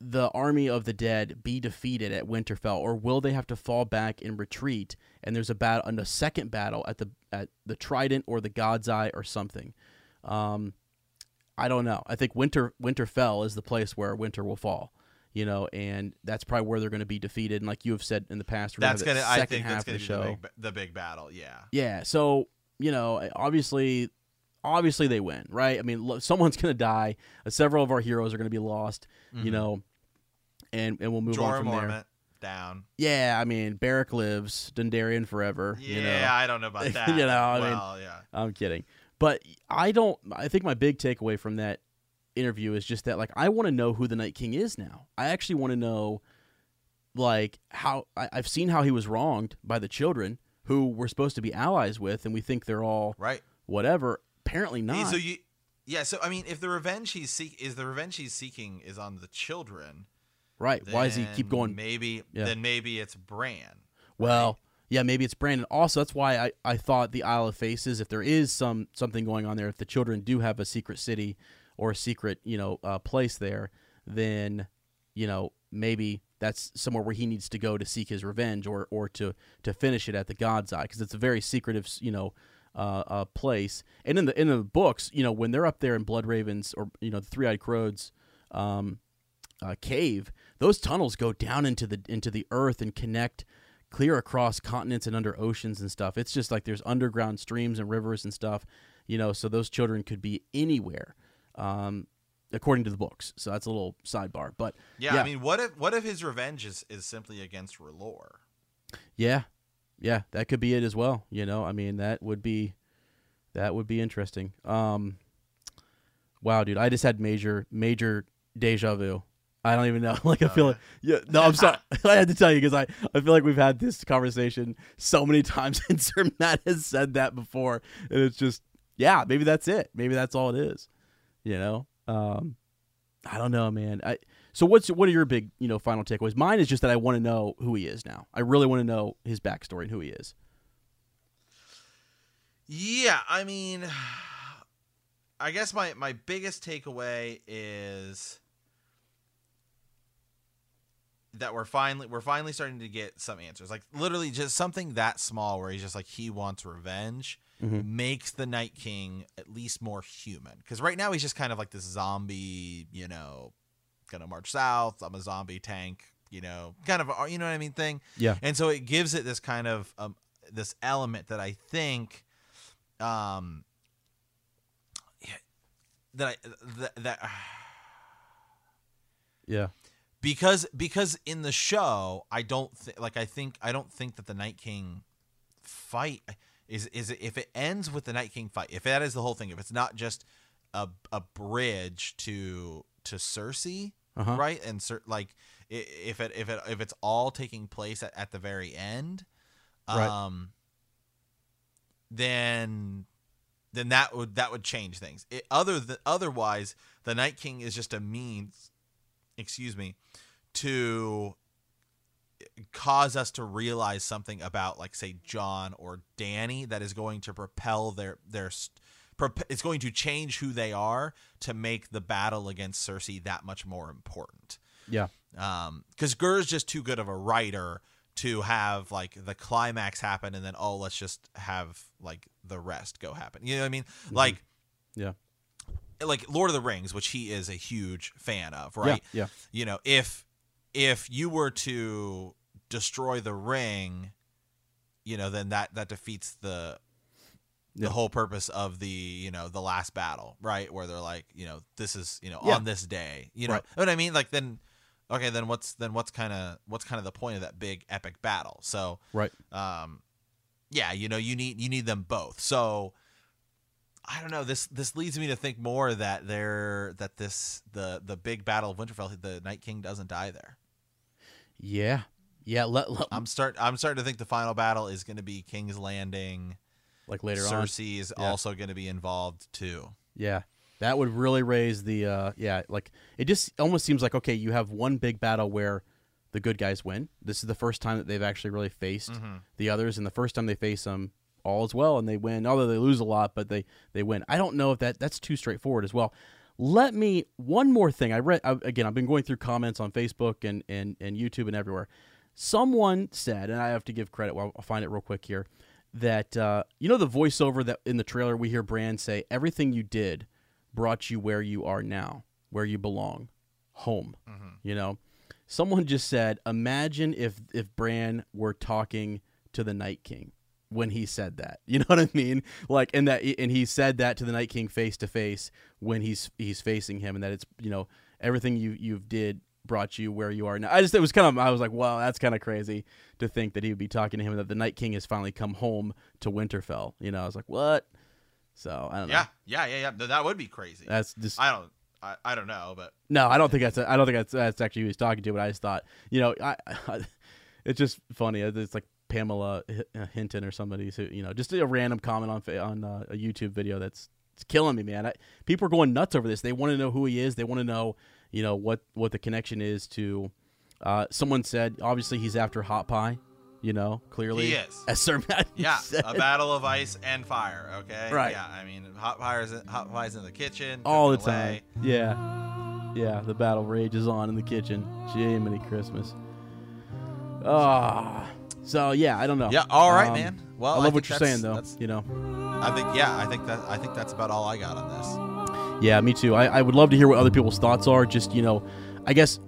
the army of the dead be defeated at Winterfell, or will they have to fall back and retreat? And there's a battle, and a second battle at the at the Trident or the God's Eye or something. Um, I don't know. I think Winter Winterfell is the place where Winter will fall. You know, and that's probably where they're going to be defeated. And like you have said in the past, That's have that I think that's gonna be the show. the big, the big battle. Yeah. Yeah. So you know, obviously, obviously they win, right? I mean, lo- someone's going to die. Uh, several of our heroes are going to be lost. You Mhm. know, and and we'll move on Jorah from there. Down. Yeah, I mean, Beric lives, Dondarrion forever. Yeah, you know, I don't know about that. You know, I mean- yeah. I'm kidding, but I don't. I think my big takeaway from that interview is just that, like, I want to know who the Night King is now. I actually want to know, like, how I, I've seen how he was wronged by the children who we're supposed to be allies with, and we think they're all Right. whatever. Apparently not. So you. Yeah. So I mean, if the revenge he's seek is the revenge he's seeking is on the children. right? Why does he keep going? Maybe Yeah. then maybe it's Bran. Well, yeah, maybe it's Brandon. Also, that's why I, I thought the Isle of Faces, if there is some something going on there, if the children do have a secret city or a secret you know uh, place there, then you know maybe that's somewhere where he needs to go to seek his revenge or or to to finish it at the God's Eye because it's a very secretive you know uh, uh, place. And in the in the books, you know, when they're up there in Bloodraven's or you know the Three Eyed Crows um, uh, cave, those tunnels go down into the into the earth and connect clear across continents and under oceans and stuff. It's just like there's underground streams and rivers and stuff, you know. So those children could be anywhere. Um, according to the books. So that's a little sidebar. But yeah, yeah, I mean, what if what if his revenge is, is simply against R'hllor? Yeah, yeah, that could be it as well. You know, I mean, that would be that would be interesting. Um, wow, dude, I just had major major deja vu. I don't even know. Like I feel like yeah. No, I'm sorry. I had to tell you because I I feel like we've had this conversation so many times, and Sir Matt has said that before, and it's just yeah. Maybe that's it. Maybe that's all it is. You know. Um, I don't know, man. I so what's what are your big you know final takeaways? Mine is just that I want to know who he is now. I really want to know his backstory and who he is. Yeah, I mean, I guess my my biggest takeaway is that we're finally we're finally starting to get some answers. Like literally just something that small where he's just like he wants revenge mm-hmm. makes the Night King at least more human. Because right now he's just kind of like this zombie, you know, gonna march south. I'm a zombie tank, you know, kind of you know what I mean thing. Yeah. And so it gives it this kind of um, this element that I think, um, that I that, that yeah because because in the show I don't think like I think I don't think that the Night King fight is is if it ends with the Night King fight if that is the whole thing if it's not just a a bridge to to Cersei uh-huh. right and cer- like if it if it if it's all taking place at, at the very end um right. then then that would that would change things it, other than otherwise the Night King is just a means excuse me, to cause us to realize something about like say Jon or Dany that is going to propel their their it's going to change who they are to make the battle against Cersei that much more important. Yeah. Um cuz Gur's just too good of a writer to have like the climax happen and then oh let's just have like the rest go happen. You know what I mean? Mm-hmm. Like Yeah like Lord of the Rings, which he is a huge fan of, right? Yeah. yeah. You know, if if you were to destroy the ring, you know, then that that defeats the the yeah. whole purpose of the you know the last battle, right? Where they're like, you know, this is you know yeah. on this day, you know, right. what I mean? Like then, okay, then what's then what's kind of what's kind of the point of that big epic battle? So right, um, yeah, you know, you need you need them both. So I don't know. This this leads me to think more that there that this the the big battle of Winterfell, the Night King doesn't die there. Yeah, yeah. Let, let, I'm start. I'm starting to think the final battle is going to be King's Landing. Like later Cersei on, Cersei is yeah. also going to be involved too. Yeah, that would really raise the. uh Yeah, like it just almost seems like okay, you have one big battle where the good guys win. This is the first time that they've actually really faced mm-hmm. the others, and the first time they face them, all is well and they win. Although they lose a lot, but they they win. I don't know if that that's too straightforward as well. Let me one more thing. I read I, again. I've been going through comments on Facebook and and and YouTube and everywhere. Someone said, and I have to give credit. Well, I'll find it real quick here. That uh, you know the voiceover that in the trailer we hear Bran say, "Everything you did brought you where you are now, where you belong, home." Mm-hmm. You know, someone just said, "Imagine if if Bran were talking to the Night King." when he said that. You know what I mean? Like and that and he said that to the Night King face to face when he's he's facing him and that it's, you know, everything you you've did brought you where you are now. I just it was kind of I was like, wow, that's kind of crazy to think that he would be talking to him that the Night King has finally come home to Winterfell. You know, I was like, what? So I don't know. Yeah, yeah, yeah, yeah. That would be crazy. That's just I don't. I, I don't know, but no, I don't think that's. I don't think that's that's actually who he's talking to. But I just thought, you know, I, I it's just funny. It's like Pamela uh, Hinton or somebody who you know just a random comment on on uh, a YouTube video that's it's killing me, man. I, people are going nuts over this. They want to know who he is. They want to know you know what what the connection is to. Uh, someone said obviously he's after hot pie. You know, clearly he is. As Sir Matt yeah, said. a battle of ice and fire. Okay, right? Yeah, I mean, hot fires, hot pies in the kitchen all the away. time. Yeah. yeah, the battle rages on in the kitchen. Jiminy Christmas. Ah, so yeah, I don't know. Yeah. All right, Um, man. Well, I love think what you're saying though. You know. I think yeah. I think that I think that's about all I got on this. Yeah, me too. I, I would love to hear what other people's thoughts are. Just you know, I guess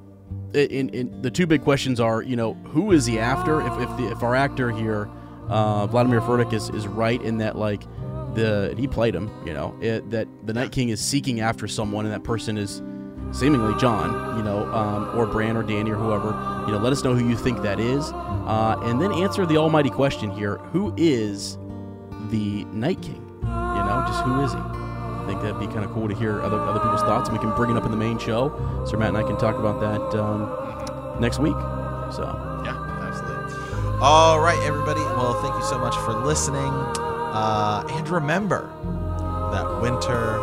in, in the two big questions are you know who is he after? If if, the, if our actor here, uh, Vladimir Furdik is is right in that like the he played him. You know it, that the Night King is seeking after someone, and that person is seemingly Jon. You know, um, or Bran or Dany or whoever. You know, let us know who you think that is, uh, and then answer the almighty question here: Who is the Night King? You know, just who is he? I think that'd be kind of cool to hear other other people's thoughts, and we can bring it up in the main show. Sir Matt and I can talk about that um, next week. So, Yeah, absolutely. All right, everybody. Well, thank you so much for listening. Uh, and remember that winter